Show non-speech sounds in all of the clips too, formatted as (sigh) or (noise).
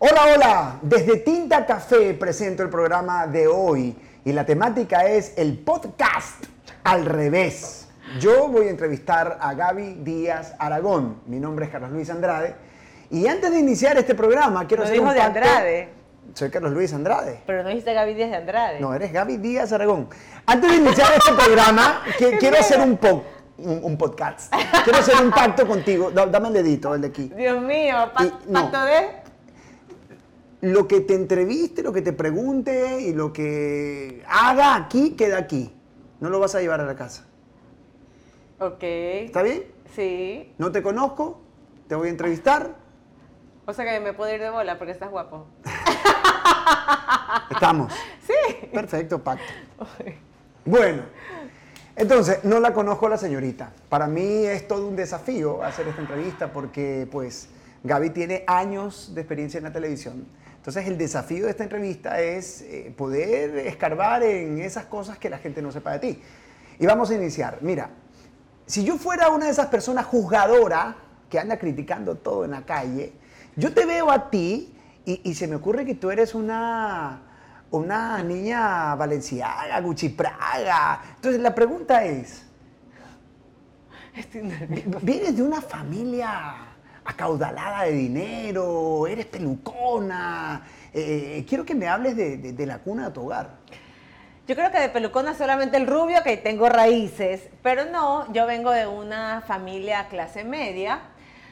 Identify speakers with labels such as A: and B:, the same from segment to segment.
A: Hola, hola. Desde Tinta Café presento el programa de hoy y la temática es el podcast al revés. Yo voy a entrevistar a Gaby Díaz Aragón. Mi nombre es Carlos Luis Andrade. Y antes de iniciar este programa, quiero
B: Lo
A: hacer
B: dijo
A: un
B: de
A: pacto-
B: Andrade,
A: Soy Carlos Luis Andrade.
B: pero no dijiste Gaby Díaz de Andrade.
A: No, eres Gaby Díaz Aragón. Antes de iniciar este programa, que- (laughs) quiero hacer un, un, un podcast. Quiero hacer un pacto contigo. Da- Dame el dedito, el de aquí.
B: Dios mío, pa-
A: Y- no.
B: pacto de...
A: Lo que te entreviste, lo que te pregunte y lo que haga aquí, queda aquí. No lo vas a llevar a la casa.
B: Ok.
A: ¿Está bien?
B: Sí.
A: No te conozco, te voy a entrevistar.
B: O sea que me puedo ir de bola porque estás guapo. (laughs)
A: Estamos.
B: Sí.
A: Perfecto, pacto. Bueno, entonces, no la conozco a la señorita. Para mí es todo un desafío hacer esta entrevista porque, pues, Gaby tiene años de experiencia en la televisión. Entonces, el desafío de esta entrevista es eh, poder escarbar en esas cosas que la gente no sepa de ti. Y vamos a iniciar. Mira, si yo fuera una de esas personas juzgadoras que anda criticando todo en la calle, yo te veo a ti y, y se me ocurre que tú eres una, una niña valenciaga, Gucci Praga. Entonces la pregunta es, (laughs)
B: Estoy nerviosa.
A: ¿vienes de una familia acaudalada de dinero? ¿Eres pelucona? Eh, quiero que me hables de, la cuna de tu hogar.
B: Yo creo que de pelucona solamente el rubio, que tengo raíces, pero no, yo vengo de una familia clase media,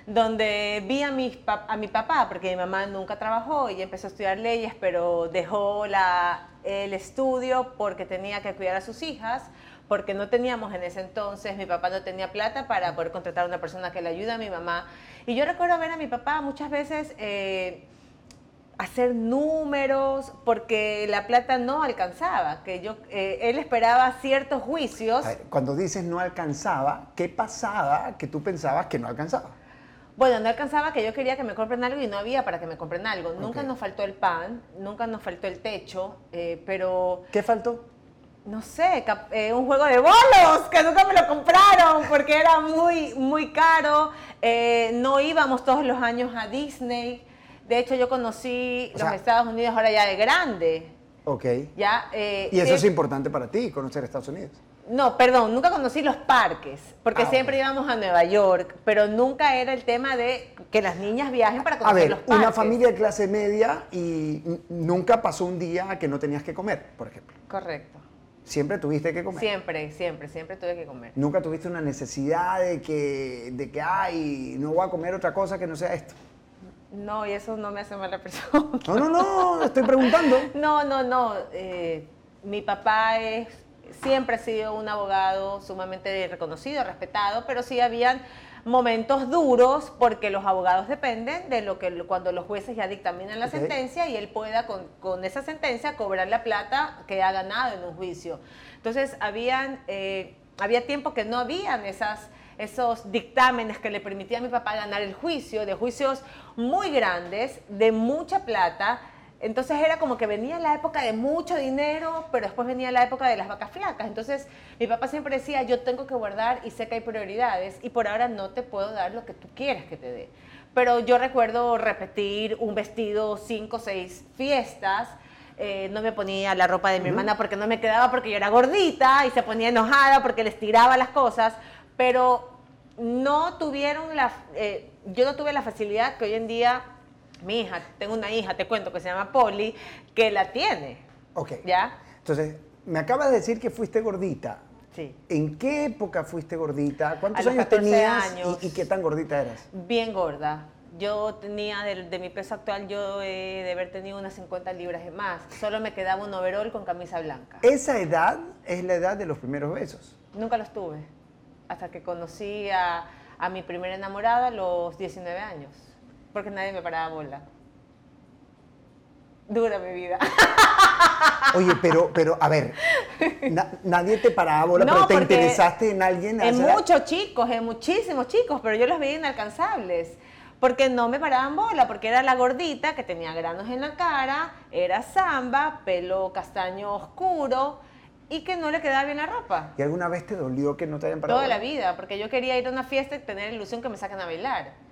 B: donde vi a, pap- a mi papá, porque mi mamá nunca trabajó, ella empezó a estudiar leyes, pero dejó la- el estudio porque tenía que cuidar a sus hijas, porque no teníamos en ese entonces, mi papá no tenía plata para poder contratar a una persona que le ayude a mi mamá. Y yo recuerdo ver a mi papá muchas veces... eh, hacer números porque la plata no alcanzaba, que yo eh, él esperaba ciertos juicios.
A: Ver, cuando dices no alcanzaba, ¿qué pasaba que tú pensabas que no alcanzaba?
B: Bueno, no alcanzaba que yo quería que me compren algo y no había para que me compren algo. Nunca
A: Ok.
B: nos faltó el pan, nunca nos faltó el techo, eh, pero
A: ¿Qué faltó?
B: No sé, eh, un juego de bolos que nunca me lo compraron porque era muy, muy caro. Eh, no íbamos todos los años a Disney. De hecho, yo conocí
A: O
B: los
A: sea-
B: Estados Unidos ahora ya de grande.
A: Ok.
B: Ya, eh,
A: Y eso es importante para ti, conocer Estados Unidos.
B: No, perdón, nunca conocí los parques, porque
A: Ah,
B: siempre íbamos a Nueva York, pero nunca era el tema de que las niñas viajen para
A: A
B: conocer
A: ver,
B: los parques.
A: una familia de clase media y nunca pasó un día que no tenías que comer, por ejemplo.
B: Correcto.
A: Siempre tuviste que comer.
B: Siempre, siempre, siempre tuve que comer.
A: Nunca tuviste una necesidad de que, de que, ay, no voy a comer otra cosa que no sea esto.
B: No, y eso no me hace mala persona.
A: No, no, no, estoy preguntando. (laughs)
B: No, no, no. eh, mi papá es, siempre ha sido un abogado sumamente reconocido, respetado, pero sí habían momentos duros porque los abogados dependen de lo que cuando los jueces ya dictaminan la sentencia y él pueda con, con esa sentencia cobrar la plata que ha ganado en un juicio. Entonces habían, eh, había tiempo que no habían esas esos dictámenes que le permitían a mi papá ganar el juicio, de juicios muy grandes, de mucha plata. Entonces era como que venía la época de mucho dinero, pero después venía la época de las vacas flacas. Entonces mi papá siempre decía, yo tengo que guardar y sé que hay prioridades y por ahora no te puedo dar lo que tú quieres que te dé. Pero yo recuerdo repetir un vestido cinco o seis fiestas. eh, no me ponía la ropa de mi hermana porque no me quedaba porque yo era gordita y se ponía enojada porque les tiraba las cosas, pero no tuvieron la, eh, yo no tuve la facilidad que hoy en día mi hija, tengo una hija, te cuento, que se llama Polly, que la tiene,
A: Ok.
B: ¿ya?
A: Entonces, me acabas de decir que fuiste gordita.
B: Sí.
A: ¿En qué época fuiste gordita? ¿Cuántos años
B: 14
A: tenías
B: años.
A: Y, y qué tan gordita eras?
B: Bien gorda. Yo tenía, de, de mi peso actual, yo he de haber tenido unas 50 libras de más. Solo me quedaba un overall con camisa blanca.
A: Esa edad es la edad de los primeros besos.
B: Nunca los tuve. Hasta que conocí a, a mi primera enamorada a los 19 años. Porque nadie me paraba bola. Dura mi vida.
A: Oye, pero, pero, a ver, (laughs) na- nadie te paraba bola,
B: No,
A: pero te interesaste en alguien.
B: En muchos chicos, en muchísimos chicos, pero yo los veía inalcanzables. Porque no me paraban bola, porque era la gordita que tenía granos en la cara, era samba, pelo castaño oscuro y que no le quedaba bien la ropa.
A: ¿Y alguna vez te dolió que no te hayan parado?
B: Toda la vida, porque yo quería ir a una fiesta y tener la ilusión que me saquen a bailar.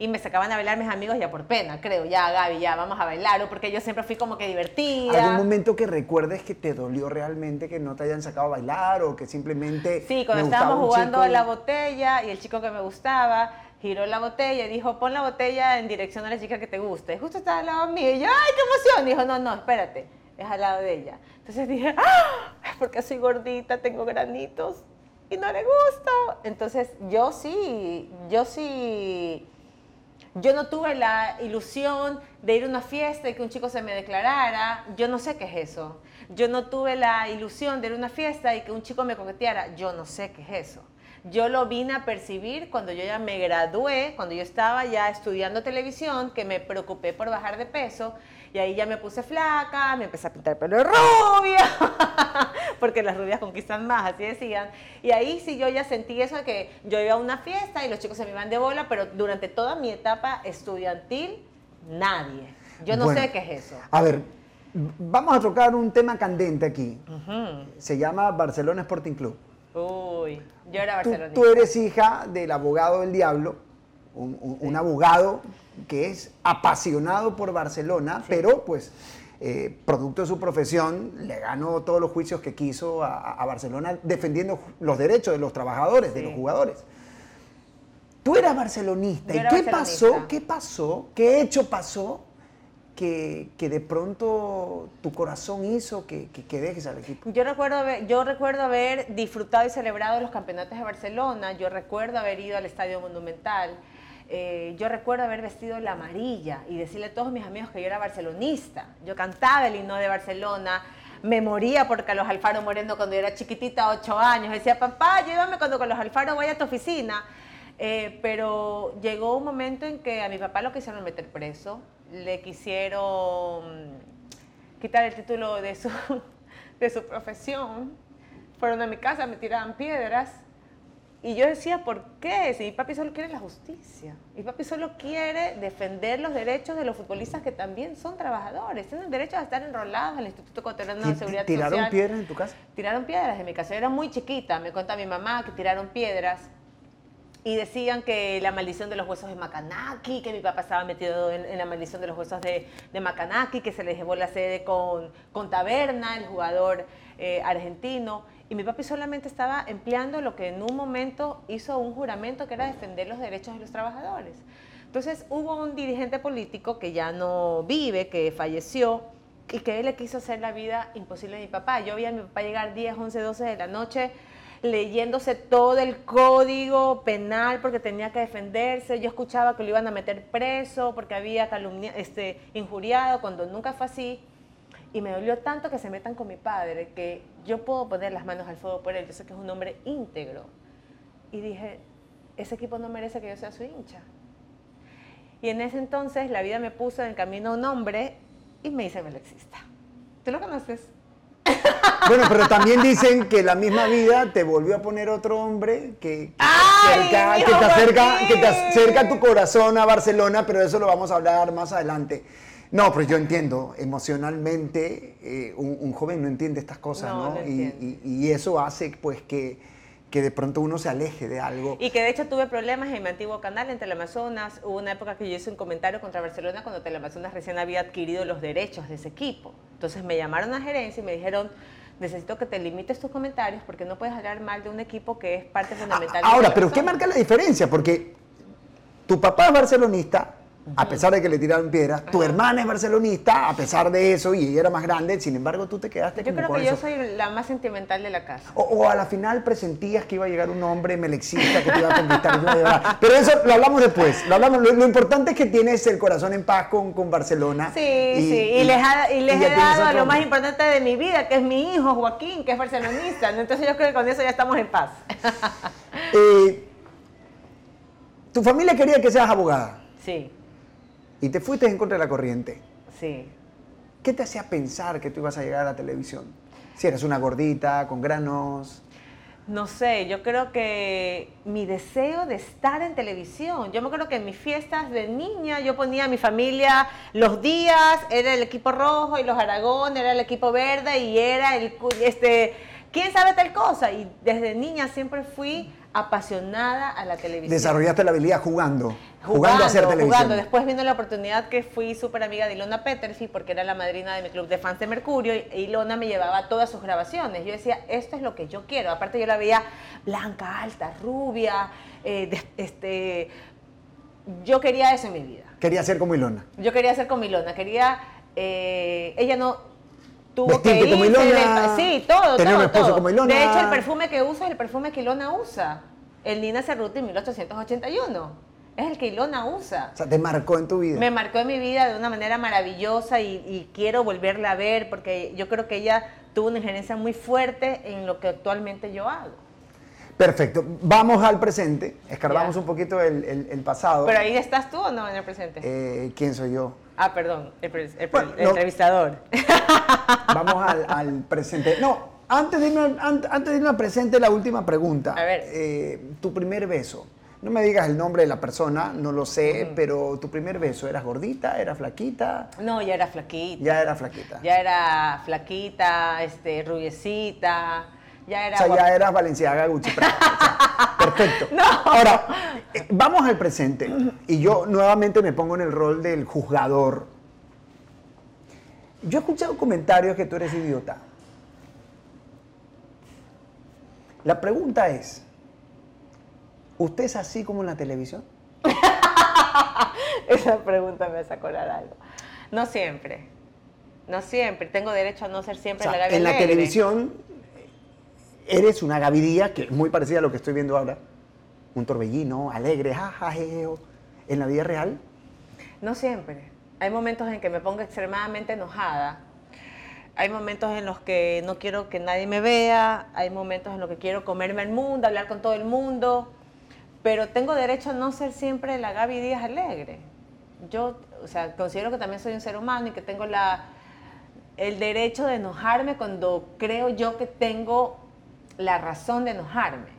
B: Y me sacaban a bailar mis amigos ya por pena, creo, ya Gaby, ya vamos a bailar, o porque yo siempre fui como que divertida.
A: ¿Algún momento que recuerdes que te dolió realmente que no te hayan sacado a bailar o que simplemente...
B: Sí, cuando estábamos jugando a la botella y el chico que me gustaba giró la botella y dijo, pon la botella en dirección a la chica que te guste. Y justo estaba al lado mío y yo, ¡ay, qué emoción! Dijo, no, no, espérate, es al lado de ella. Entonces dije, ¡ah! Es porque soy gordita, tengo granitos y no le gusto. Entonces yo sí, yo sí yo no tuve la ilusión de ir a una fiesta y que un chico se me declarara. Yo no sé qué es eso. Yo no tuve la ilusión de ir a una fiesta y que un chico me coqueteara. Yo no sé qué es eso. Yo lo vine a percibir cuando yo ya me gradué, cuando yo estaba ya estudiando televisión, que me preocupé por bajar de peso y ahí ya me puse flaca, me empecé a pintar pelo de rubia, (laughs) porque las rubias conquistan más, así decían. Y ahí sí yo ya sentí eso de que yo iba a una fiesta y los chicos se me iban de bola, pero durante toda mi etapa estudiantil, nadie. Yo no sé qué es eso.
A: A ver, vamos a tocar un tema candente aquí. Se llama Barcelona Sporting Club.
B: Uy, yo era barcelonista.
A: Tú, eres hija del abogado del diablo, un abogado que es apasionado por Barcelona, pero pues eh, producto de su profesión le ganó todos los juicios que quiso a, Barcelona defendiendo los derechos de los trabajadores, de los jugadores. Tú eras barcelonista. ¿Y qué pasó? ¿Qué pasó? ¿Qué hecho pasó que, de pronto tu corazón hizo que, que, dejes al equipo?
B: Yo recuerdo, yo recuerdo haber disfrutado y celebrado los campeonatos de Barcelona. Yo recuerdo haber ido al Estadio Monumental. Eh, yo recuerdo haber vestido la amarilla y decirle a todos mis amigos que yo era barcelonista. Yo cantaba el himno de Barcelona, me moría por Carlos Alfaro Moreno cuando yo era chiquitita, ocho años. Decía, papá, llévame cuando Carlos Alfaro vaya a tu oficina. Eh, pero llegó un momento en que a mi papá lo quisieron meter preso, le quisieron quitar el título de su, (laughs) de su profesión. Fueron a mi casa, me tiraban piedras y yo decía, ¿por qué? Si mi papi solo quiere la justicia. Mi papi solo quiere defender los derechos de los futbolistas que también son trabajadores. Tienen derecho a estar enrolados en el Instituto Ecuatoriano de Seguridad
A: ¿Tiraron Social. ¿Tiraron piedras en tu casa?
B: Tiraron piedras en mi casa. Yo era muy chiquita. Me cuenta mi mamá que tiraron piedras. Y decían que la maldición de los huesos de Macanaki, que mi papá estaba metido en, la maldición de los huesos de, de, Macanaki, que se le llevó la sede con, con Taberna, el jugador eh, argentino. Y mi papi solamente estaba empleando lo que en un momento hizo un juramento que era defender los derechos de los trabajadores. Entonces hubo un dirigente político que ya no vive, que falleció y que él le quiso hacer la vida imposible a mi papá. Yo vi a mi papá llegar 10, 11, 12 de la noche leyéndose todo el código penal porque tenía que defenderse. Yo escuchaba que lo iban a meter preso porque había calumnia, este, injuriado, cuando nunca fue así. Y me dolió tanto que se metan con mi padre que yo puedo poner las manos al fuego por él. Yo sé que es un hombre íntegro. Y dije, ese equipo no merece que yo sea su hincha. Y en ese entonces la vida me puso en el camino a un hombre y me hice melexista. ¿Tú lo conoces?
A: Bueno, pero también dicen que la misma vida te volvió a poner otro hombre que, que, te, acerca, que te acerca tu corazón a Barcelona, pero eso lo vamos a hablar más adelante. No, pero yo entiendo, emocionalmente eh, un, joven no entiende estas cosas, ¿no? y, eso hace pues que, que, de pronto uno se aleje de algo.
B: Y que de hecho tuve problemas en mi antiguo canal en Teleamazonas. Hubo una época que yo hice un comentario contra Barcelona cuando Teleamazonas recién había adquirido los derechos de ese equipo. Entonces me llamaron a gerencia y me dijeron, necesito que te limites tus comentarios porque no puedes hablar mal de un equipo que es parte fundamental.
A: Ahora, pero ¿qué marca la diferencia? Porque tu papá es barcelonista, a pesar de que le tiraron piedras. Tu hermana es barcelonista, a pesar de eso, y ella era más grande, sin embargo tú te quedaste
B: Yo creo que yo soy la más sentimental de la casa.
A: O, a la final presentías que iba a llegar un hombre melexista que te iba a conquistar. Pero eso lo hablamos después. Lo, hablamos, lo, importante es que tienes el corazón en paz con, con Barcelona.
B: Sí, sí, y, les, y les he dado lo más importante de mi vida, que es mi hijo Joaquín, que es barcelonista. Entonces yo creo que con eso ya estamos en paz. (laughs)
A: Eh, ¿Tu familia quería que seas abogada?
B: Sí.
A: Y te fuiste en contra de la corriente.
B: Sí.
A: ¿Qué te hacía pensar que tú ibas a llegar a la televisión? Si eres una gordita, con granos.
B: No sé, yo creo que mi deseo de estar en televisión. Yo me acuerdo que en mis fiestas de niña yo ponía a mi familia los días, era el equipo rojo y los Aragón, era el equipo verde y era el este quién sabe tal cosa. Y desde niña siempre fui apasionada a la televisión.
A: Desarrollaste la habilidad jugando, jugando, a hacer televisión. Jugando.
B: Después vino la oportunidad que fui súper amiga de Ilona Petterfi porque era la madrina de mi club de fans de Mercurio y Ilona me llevaba a todas sus grabaciones. Yo decía, esto es lo que yo quiero. Aparte yo la veía blanca, alta, rubia, eh, este, yo quería eso en mi vida.
A: Quería ser como Ilona.
B: Yo quería ser como Ilona, quería... Eh, ella no
A: tuvo que ir, como Ilona,
B: sí, todo,
A: tener
B: todo,
A: un esposo como Ilona.
B: De hecho, el perfume que usa es el perfume que Ilona usa. El Nina Cerruti 1881. Es el que Ilona usa.
A: O sea, te marcó en tu vida.
B: Me marcó en mi vida de una manera maravillosa y, y quiero volverla a ver porque yo creo que ella tuvo una injerencia muy fuerte en lo que actualmente yo hago.
A: Perfecto. Vamos al presente. Escarbamos un poquito el, el, pasado.
B: ¿Pero ahí estás tú o no en el presente?
A: Eh, ¿Quién soy yo?
B: Ah, perdón, el, entrevistador. (laughs)
A: Vamos al, presente. No, antes de, irme, antes de irme al presente, la última pregunta.
B: A ver.
A: Eh, tu primer beso. No me digas el nombre de la persona, no lo sé, pero tu primer beso, ¿eras gordita? ¿Era flaquita?
B: No, ya era flaquita.
A: Ya era flaquita.
B: Ya era flaquita, este, rubiecita ya era.
A: O sea, ya eras Valenciaga Gucci (laughs) perfecto. Ahora, eh, vamos al presente. Y yo nuevamente me pongo en el rol del juzgador. Yo he escuchado comentarios que tú eres idiota. La pregunta es, ¿usted es así como en la televisión? (laughs)
B: Esa pregunta me hace acordar algo. No siempre. No siempre. Tengo derecho a no ser siempre la
A: En la televisión eres una gavidía que es muy parecida a lo que estoy viendo ahora. Un torbellino, alegre, jajajeo. ¿En la vida real?
B: No siempre. Hay momentos en que me pongo extremadamente enojada. Hay momentos en los que no quiero que nadie me vea. Hay momentos en los que quiero comerme el mundo, hablar con todo el mundo. Pero tengo derecho a no ser siempre la Gaby Díaz alegre. Yo, o sea, considero que también soy un ser humano y que tengo la, el derecho de enojarme cuando creo yo que tengo la razón de enojarme.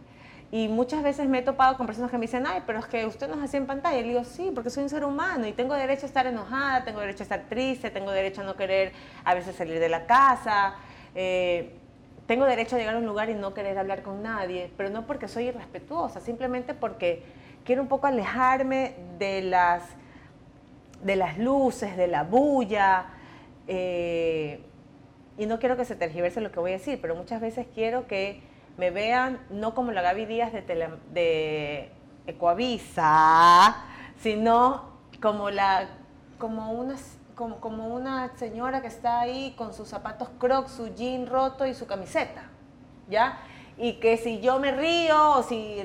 B: Y muchas veces me he topado con personas que me dicen, ay, pero es que usted nos hacía en pantalla. Y le digo, sí, porque soy un ser humano y tengo derecho a estar enojada, tengo derecho a estar triste, tengo derecho a no querer a veces salir de la casa, eh, tengo derecho a llegar a un lugar y no querer hablar con nadie, pero no porque soy irrespetuosa, simplemente porque quiero un poco alejarme de las, de las luces, de la bulla. Eh, y no quiero que se tergiverse lo que voy a decir, pero muchas veces quiero que me vean no como la Gaby Díaz de, de Ecoavisa, sino como, la, como, una, como, como una señora que está ahí con sus zapatos crocs, su jean roto y su camiseta, ¿ya? Y que si yo me río o si,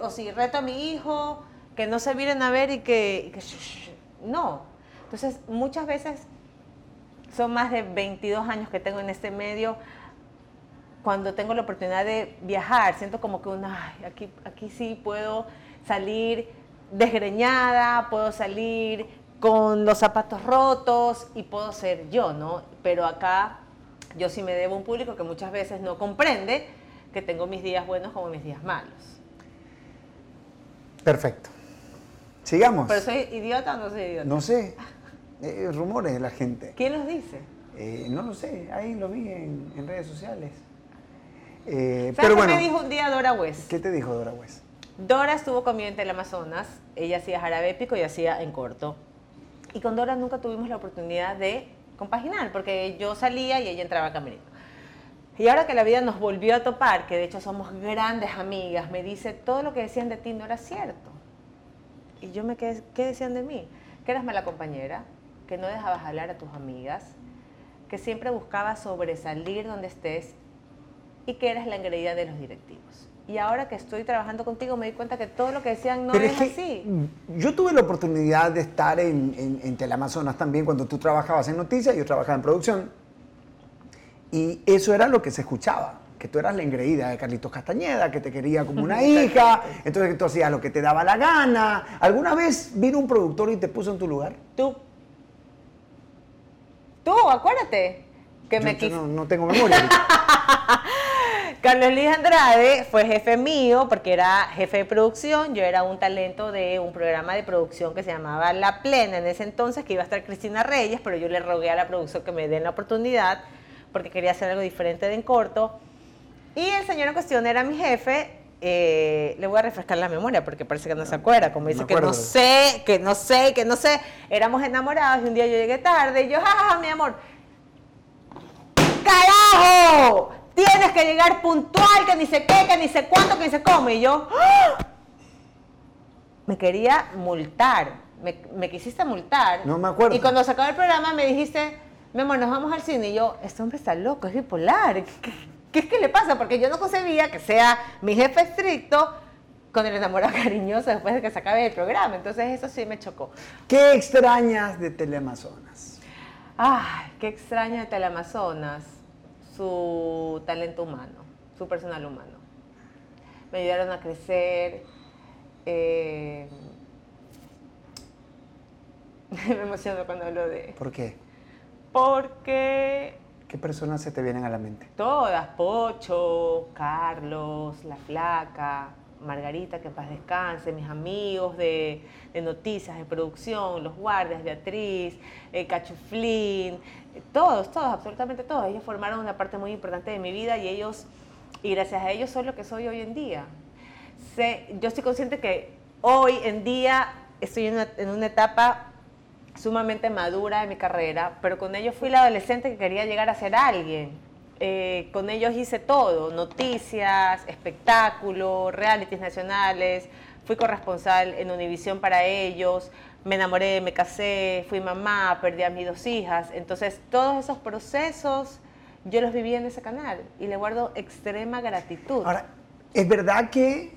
B: o si reto a mi hijo, que no se miren a ver y que, y no. Entonces, muchas veces son más de 22 años que tengo en este medio. Cuando tengo la oportunidad de viajar, siento como que una, aquí, aquí sí puedo salir desgreñada, puedo salir con los zapatos rotos y puedo ser yo, ¿no? Pero acá yo sí me debo a un público que muchas veces no comprende que tengo mis días buenos como mis días malos.
A: Perfecto. Sigamos.
B: ¿Pero soy idiota o no soy idiota?
A: No sé. Eh, rumores de la gente.
B: ¿Quién los dice?
A: Eh, no lo sé, ahí lo vi en, redes sociales. Eh,
B: ¿Sabes pero qué me dijo un día Dora West?
A: ¿Qué te dijo Dora West?
B: Dora estuvo conmigo en Amazonas, ella hacía jarabe épico y hacía en corto. Y con Dora nunca tuvimos la oportunidad de compaginar, porque yo salía y ella entraba a camerino. Y ahora que la vida nos volvió a topar, que de hecho somos grandes amigas, me dice, todo lo que decían de ti no era cierto. Y yo me quedé, ¿qué decían de mí? Que eras mala compañera, que no dejabas hablar a tus amigas, que siempre buscabas sobresalir donde estés y que eras la engreída de los directivos. Y ahora que estoy trabajando contigo me di cuenta que todo lo que decían no es, así.
A: Yo tuve la oportunidad de estar en, en, en Teleamazonas también cuando tú trabajabas en noticias, yo trabajaba en producción. Y eso era lo que se escuchaba, que tú eras la engreída de Carlitos Castañeda, que te quería como una (laughs) hija, entonces que tú hacías lo que te daba la gana. ¿Alguna vez vino un productor y te puso en tu lugar?
B: Tú. Tú, acuérdate. Que me
A: no, no, tengo memoria. (laughs)
B: Carlos Luis Andrade fue jefe mío porque era jefe de producción. Yo era un talento de un programa de producción que se llamaba La Plena en ese entonces, que iba a estar Cristina Reyes, pero yo le rogué a la producción que me den la oportunidad porque quería hacer algo diferente de en corto. Y el señor en cuestión era mi jefe eh, le voy a refrescar la memoria porque parece que no se acuerda, como dice que no sé, que no sé, que no sé. Éramos enamorados y un día yo llegué tarde y yo, jajaja, mi amor, ¡carajo! Tienes que llegar puntual, que ni sé qué, que ni sé cuánto, que ni sé cómo. Y yo, ¡ah! me quería multar, me, quisiste multar.
A: No me acuerdo.
B: Y cuando se acabó el programa me dijiste, mi amor, nos vamos al cine. Y yo, este hombre está loco, es bipolar. ¿Qué, es que le pasa? Porque yo no concebía que sea mi jefe estricto con el enamorado (laughs) cariñoso después de que se acabe el programa. Entonces eso sí me chocó.
A: ¿Qué extrañas de Teleamazonas?
B: Ay, qué extraña de Teleamazonas. Su talento humano, su personal humano. Me ayudaron a crecer. Eh, (laughs) me emociono cuando hablo de...
A: ¿Por qué?
B: Porque...
A: ¿Qué personas se te vienen a la mente?
B: Todas, Pocho, Carlos, La Flaca, Margarita, que paz descanse, mis amigos de, noticias, de producción, los guardias, Beatriz, eh, Cachuflín, eh, todos, todos, absolutamente todos. Ellos formaron una parte muy importante de mi vida y ellos, y gracias a ellos soy lo que soy hoy en día. Sé, yo estoy consciente que hoy en día estoy en en una etapa sumamente madura de mi carrera, pero con ellos fui la adolescente que quería llegar a ser alguien. Eh, con ellos hice todo, noticias, espectáculos, realities nacionales, fui corresponsal en Univisión para ellos, me enamoré, me casé, fui mamá, perdí a mis dos hijas. Entonces, todos esos procesos yo los viví en ese canal y le guardo extrema gratitud.
A: Ahora, ¿es verdad que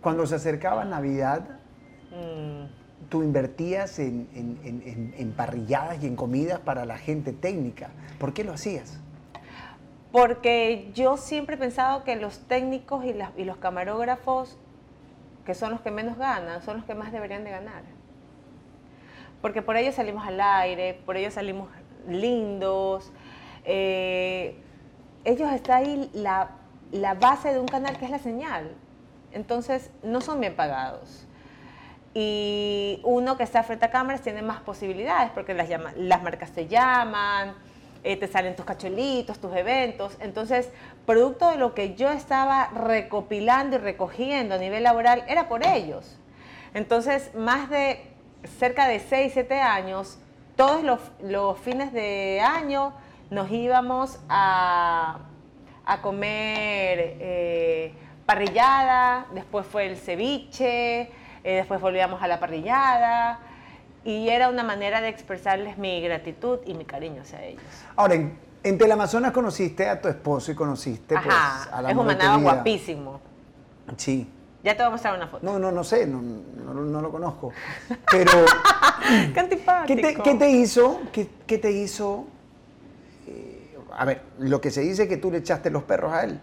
A: cuando se acercaba Navidad, mm tú invertías en, parrilladas y en comidas para la gente técnica. ¿Por qué lo hacías?
B: Porque yo siempre he pensado que los técnicos y, y los camarógrafos, que son los que menos ganan, son los que más deberían de ganar. Porque por ellos salimos al aire, por ellos salimos lindos. Eh, ellos está ahí la, la base de un canal que es la señal. Entonces, no son bien pagados y uno que está frente a cámaras tiene más posibilidades porque las, marcas te llaman, eh, te salen tus cacholitos, tus eventos. Entonces, producto de lo que yo estaba recopilando y recogiendo a nivel laboral era por ellos. Entonces, más de cerca de 6, 7 años, todos los, fines de año nos íbamos a, comer eh, parrillada, después fue el ceviche, eh, después volvíamos a la parrillada y era una manera de expresarles mi gratitud y mi cariño hacia ellos.
A: Ahora, en, en Teleamazonas conociste a tu esposo y conociste pues, a
B: la es un manado guapísimo.
A: Sí.
B: Ya te voy a mostrar una foto.
A: No, no, no sé, no, no, lo conozco. Pero. (laughs) ¿Qué te, qué te hizo? Qué, qué te hizo? Eh, a ver, lo que se dice es que tú le echaste los perros a él.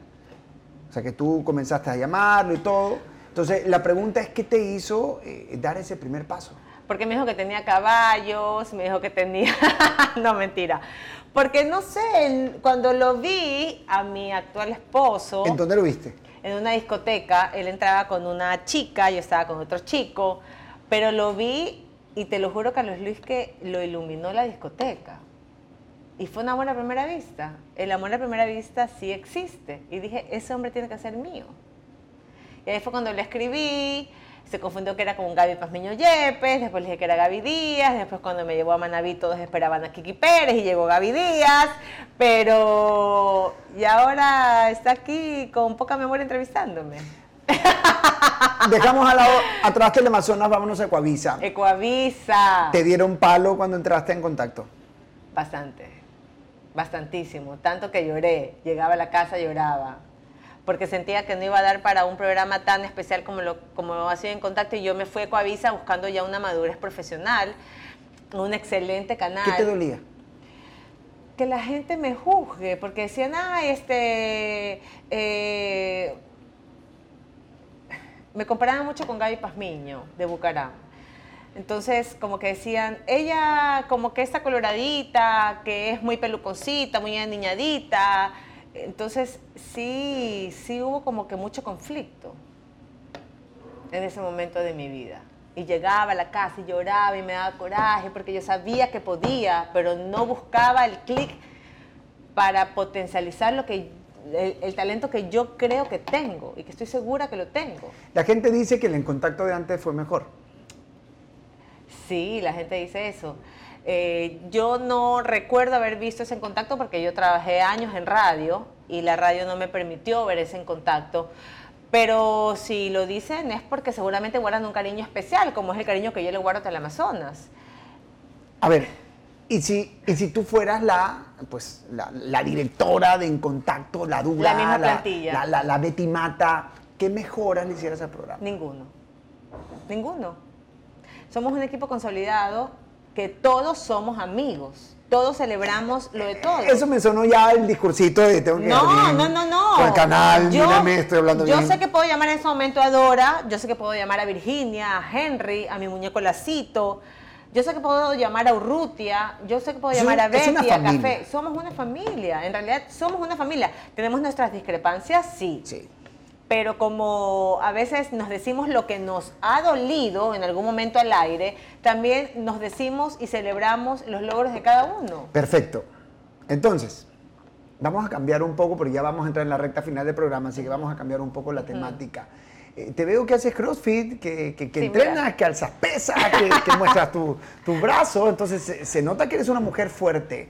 A: O sea, que tú comenzaste a llamarlo y todo. Entonces, la pregunta es, ¿qué te hizo eh, dar ese primer paso?
B: Porque me dijo que tenía caballos, me dijo que tenía... (laughs) no, mentira. Porque no sé, cuando lo vi a mi actual esposo...
A: ¿En dónde lo viste?
B: En una discoteca, él entraba con una chica, yo estaba con otro chico, pero lo vi y te lo juro, Carlos Luis, que lo iluminó la discoteca. Y fue un amor a primera vista. El amor a primera vista sí existe. Y dije, ese hombre tiene que ser mío. Y ahí fue cuando le escribí, se confundió que era con Gaby Pazmiño Yepes, después le dije que era Gaby Díaz, después cuando me llevó a Manaví todos esperaban a Kiki Pérez y llegó Gaby Díaz, pero y ahora está aquí con poca memoria entrevistándome. (laughs)
A: Dejamos a la, atrás que el Amazonas, vámonos a Ecuavisa.
B: Ecuavisa.
A: ¿Te dieron palo cuando entraste en contacto?
B: Bastante, bastantísimo, tanto que lloré, llegaba a la casa, lloraba porque sentía que no iba a dar para un programa tan especial como lo como ha sido en contacto y yo me fui a Coavisa buscando ya una madurez profesional, un excelente canal.
A: ¿Qué te dolía?
B: Que la gente me juzgue, porque decían, ah, este... Eh, me comparaban mucho con Gaby Pazmiño, de Bucaram. Entonces, como que decían, ella como que está coloradita, que es muy peluconcita, muy aniñadita, entonces, sí, sí hubo como que mucho conflicto en ese momento de mi vida. Y llegaba a la casa y lloraba y me daba coraje porque yo sabía que podía, pero no buscaba el clic para potencializar lo que el, talento que yo creo que tengo y que estoy segura que lo tengo.
A: La gente dice que el en contacto de antes fue mejor.
B: Sí, la gente dice eso. Eh, yo no recuerdo haber visto ese en contacto porque yo trabajé años en radio y la radio no me permitió ver ese en contacto. Pero si lo dicen es porque seguramente guardan un cariño especial, como es el cariño que yo le guardo a Teleamazonas.
A: A ver, ¿y si, y si tú fueras la, pues, la, directora de En Contacto, la dura,
B: la, misma plantilla.
A: la, la, Betty Mata, ¿qué mejoras le hicieras al programa?
B: Ninguno. Ninguno. Somos un equipo consolidado que todos somos amigos todos celebramos lo de todos.
A: Eso me sonó ya el discursito de tengo que
B: No, no, no, no.
A: el canal, yo, mírame, estoy hablando
B: Yo sé que puedo llamar en ese momento a Dora, yo sé que puedo llamar a Virginia, a Henry, a mi muñeco Lacito. Yo sé que puedo llamar a Urrutia, yo sé que puedo llamar a Betty, a Café. Somos una familia, en realidad somos una familia. ¿Tenemos nuestras discrepancias? Sí.
A: Sí
B: pero como a veces nos decimos lo que nos ha dolido en algún momento al aire, también nos decimos y celebramos los logros de cada uno.
A: Perfecto. Entonces, vamos a cambiar un poco, porque ya vamos a entrar en la recta final del programa, así que vamos a cambiar un poco la temática. Eh, te veo que haces CrossFit, que, que, entrenas, que alzas pesas, que, muestras tu, tu, brazo, entonces se, se nota que eres una mujer fuerte.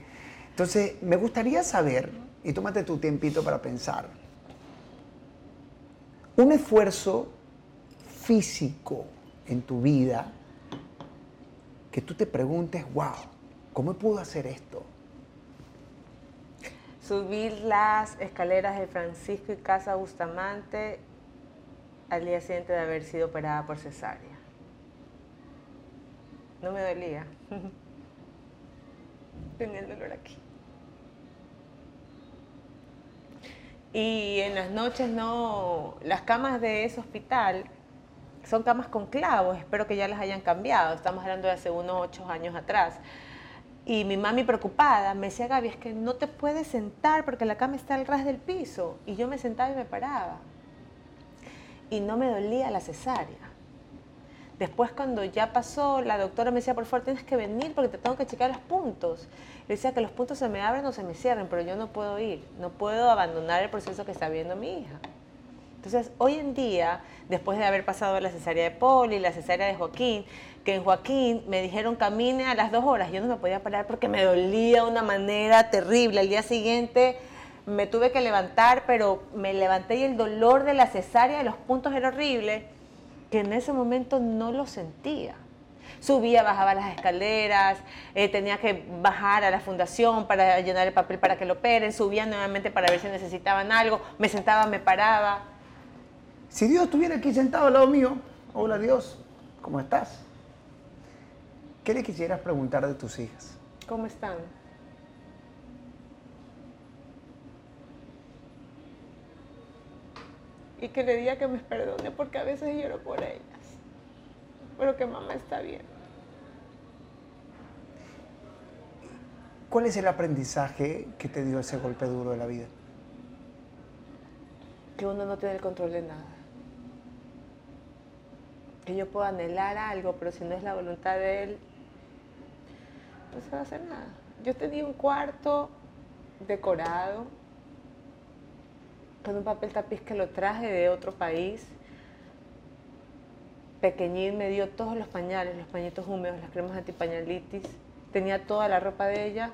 A: Entonces, me gustaría saber, y tómate tu tiempito para pensar, un esfuerzo físico en tu vida que tú te preguntes, wow, ¿cómo pudo hacer esto?
B: Subir las escaleras de Francisco y Casa Bustamante al día siguiente de haber sido operada por cesárea. No me dolía. (laughs) Tenía el dolor aquí. Y en las noches no, las camas de ese hospital son camas con clavos, espero que ya las hayan cambiado, estamos hablando de hace unos ocho años atrás. Y mi mami preocupada me decía, Gaby, es que no te puedes sentar porque la cama está al ras del piso. Y yo me sentaba y me paraba. Y no me dolía la cesárea. Después cuando ya pasó, la doctora me decía, por favor, tienes que venir porque te tengo que checar los puntos. Le decía que los puntos se me abren o se me cierren, pero yo no puedo ir, no puedo abandonar el proceso que está viendo mi hija. Entonces, hoy en día, después de haber pasado la cesárea de Poli, la cesárea de Joaquín, que en Joaquín me dijeron camine a las dos horas, yo no me podía parar porque me dolía de una manera terrible. Al día siguiente me tuve que levantar, pero me levanté y el dolor de la cesárea de los puntos era horrible que en ese momento no lo sentía. Subía, bajaba las escaleras, eh, tenía que bajar a la fundación para llenar el papel para que lo operen, subía nuevamente para ver si necesitaban algo, me sentaba, me paraba.
A: Si Dios estuviera aquí sentado al lado mío, hola Dios, ¿cómo estás? ¿Qué le quisieras preguntar de tus hijas?
B: ¿Cómo están? Y que le diga que me perdone porque a veces lloro por ellas, pero que mamá está bien.
A: ¿Cuál es el aprendizaje que te dio ese golpe duro de la vida?
B: Que uno no tiene el control de nada. Que yo puedo anhelar algo, pero si no es la voluntad de él, no se va a hacer nada. Yo tenía un cuarto decorado, con un papel tapiz que lo traje de otro país. Pequeñín me dio todos los pañales, los pañitos húmedos, las cremas antipañalitis. Tenía toda la ropa de ella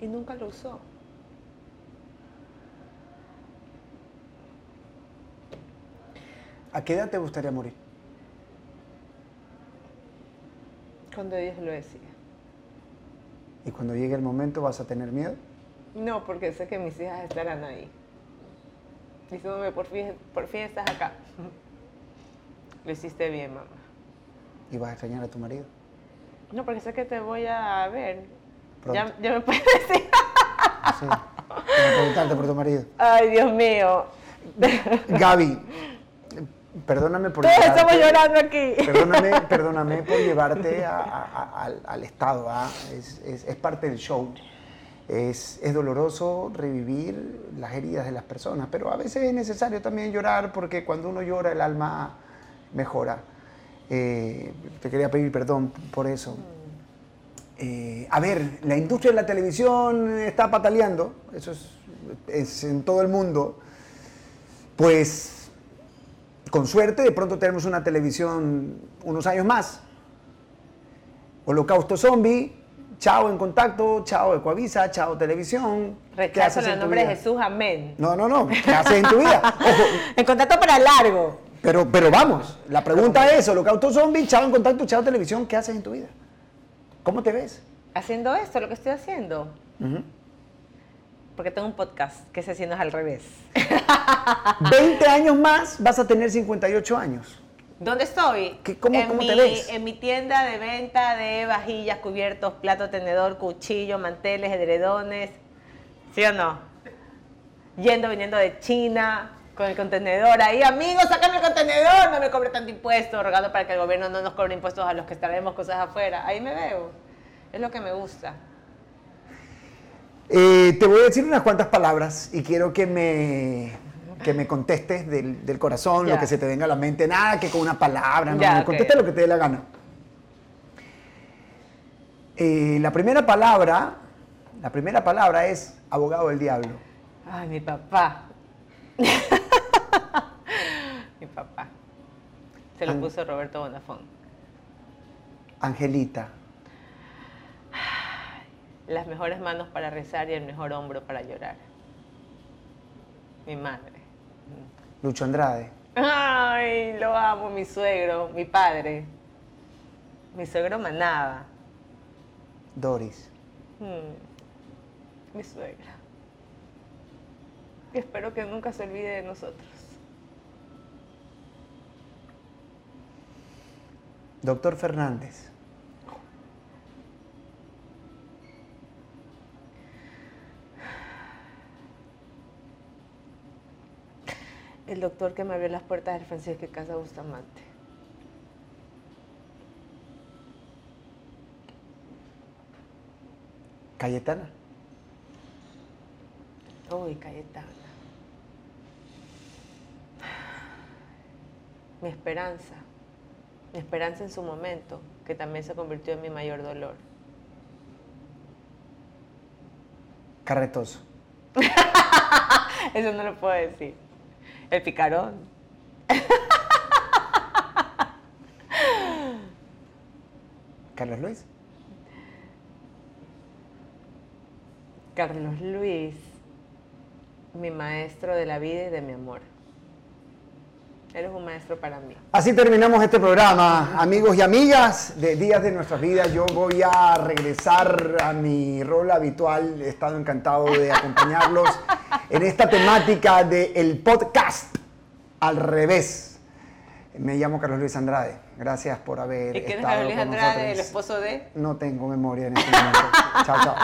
B: y nunca lo usó.
A: ¿A qué edad te gustaría morir?
B: Cuando Dios lo decía.
A: ¿Y cuando llegue el momento vas a tener miedo?
B: No, porque sé que mis hijas estarán ahí diciéndome, por fin, por fin estás acá. Lo hiciste bien, mamá.
A: ¿Y vas a extrañar a tu marido?
B: No, porque sé que te voy a ver. Ya, ya, me puedes decir.
A: sí. Quiero preguntarte por tu marido.
B: Ay, Dios mío.
A: Gaby, perdóname por
B: Todos estamos llorando aquí.
A: Perdóname, perdóname por llevarte al, al, estado. ¿ah? Es, es, es parte del show. Es, doloroso revivir las heridas de las personas, pero a veces es necesario también llorar porque cuando uno llora el alma mejora. Eh, te quería pedir perdón por eso. Eh, a ver, la industria de la televisión está pataleando, eso es es en todo el mundo, pues con suerte de pronto tenemos una televisión unos años más. Holocausto Zombie, Chao en contacto, chao Ecuavisa, chao televisión.
B: Rechazo en el nombre de Jesús, amén.
A: No, no, no. ¿Qué haces en tu vida? (laughs)
B: en contacto para largo.
A: Pero, pero vamos, la pregunta es, Holocausto Zombie, chao en contacto, chao televisión, ¿qué haces en tu vida? ¿Cómo te ves?
B: Haciendo esto, lo que estoy haciendo. Porque tengo un podcast que se haciendo al revés. (laughs)
A: 20 años más vas a tener 58 años.
B: ¿Dónde estoy?
A: ¿Cómo, en mi, te ves?
B: En mi tienda de venta de vajillas, cubiertos, plato, tenedor, cuchillo, manteles, edredones. ¿Sí o no? Yendo, viniendo de China, con el contenedor ahí. Amigos, sácame el contenedor, no me cobre tanto impuesto, rogando para que el gobierno no nos cobre impuestos a los que traemos cosas afuera. Ahí me veo. Es lo que me gusta.
A: Eh, te voy a decir unas cuantas palabras y quiero que me que me contestes del, corazón, lo que se te venga a la mente, nada que con una palabra, no, me contestes lo que te dé la gana. Eh, la primera palabra, la primera palabra es abogado del diablo.
B: Ay, mi papá. (laughs) mi papá. Se lo puso Roberto Bonafón.
A: Angelita.
B: Las mejores manos para rezar y el mejor hombro para llorar. Mi madre.
A: Lucho Andrade.
B: Ay, lo amo, mi suegro, mi padre. Mi suegro manaba.
A: Doris.
B: Hmm, mi suegra. espero que nunca se olvide de nosotros.
A: Doctor Fernández.
B: El doctor que me abrió las puertas del Francisco Casa Bustamante.
A: Cayetana.
B: Uy, Cayetana. Mi esperanza. Mi esperanza en su momento, que también se convirtió en mi mayor dolor.
A: Carretoso. (laughs)
B: Eso no lo puedo decir. El picarón. (laughs)
A: Carlos Luis.
B: Carlos Luis, mi maestro de la vida y de mi amor. Eres un maestro para mí.
A: Así terminamos este programa, amigos y amigas de Días de Nuestras Vidas. Yo voy a regresar a mi rol habitual. He estado encantado de acompañarlos en esta temática del podcast al revés. Me llamo Carlos Luis Andrade. Gracias por haber
B: ¿Y quién es Carlos Luis Andrade, el esposo de?
A: No tengo memoria en este momento. chao, chao.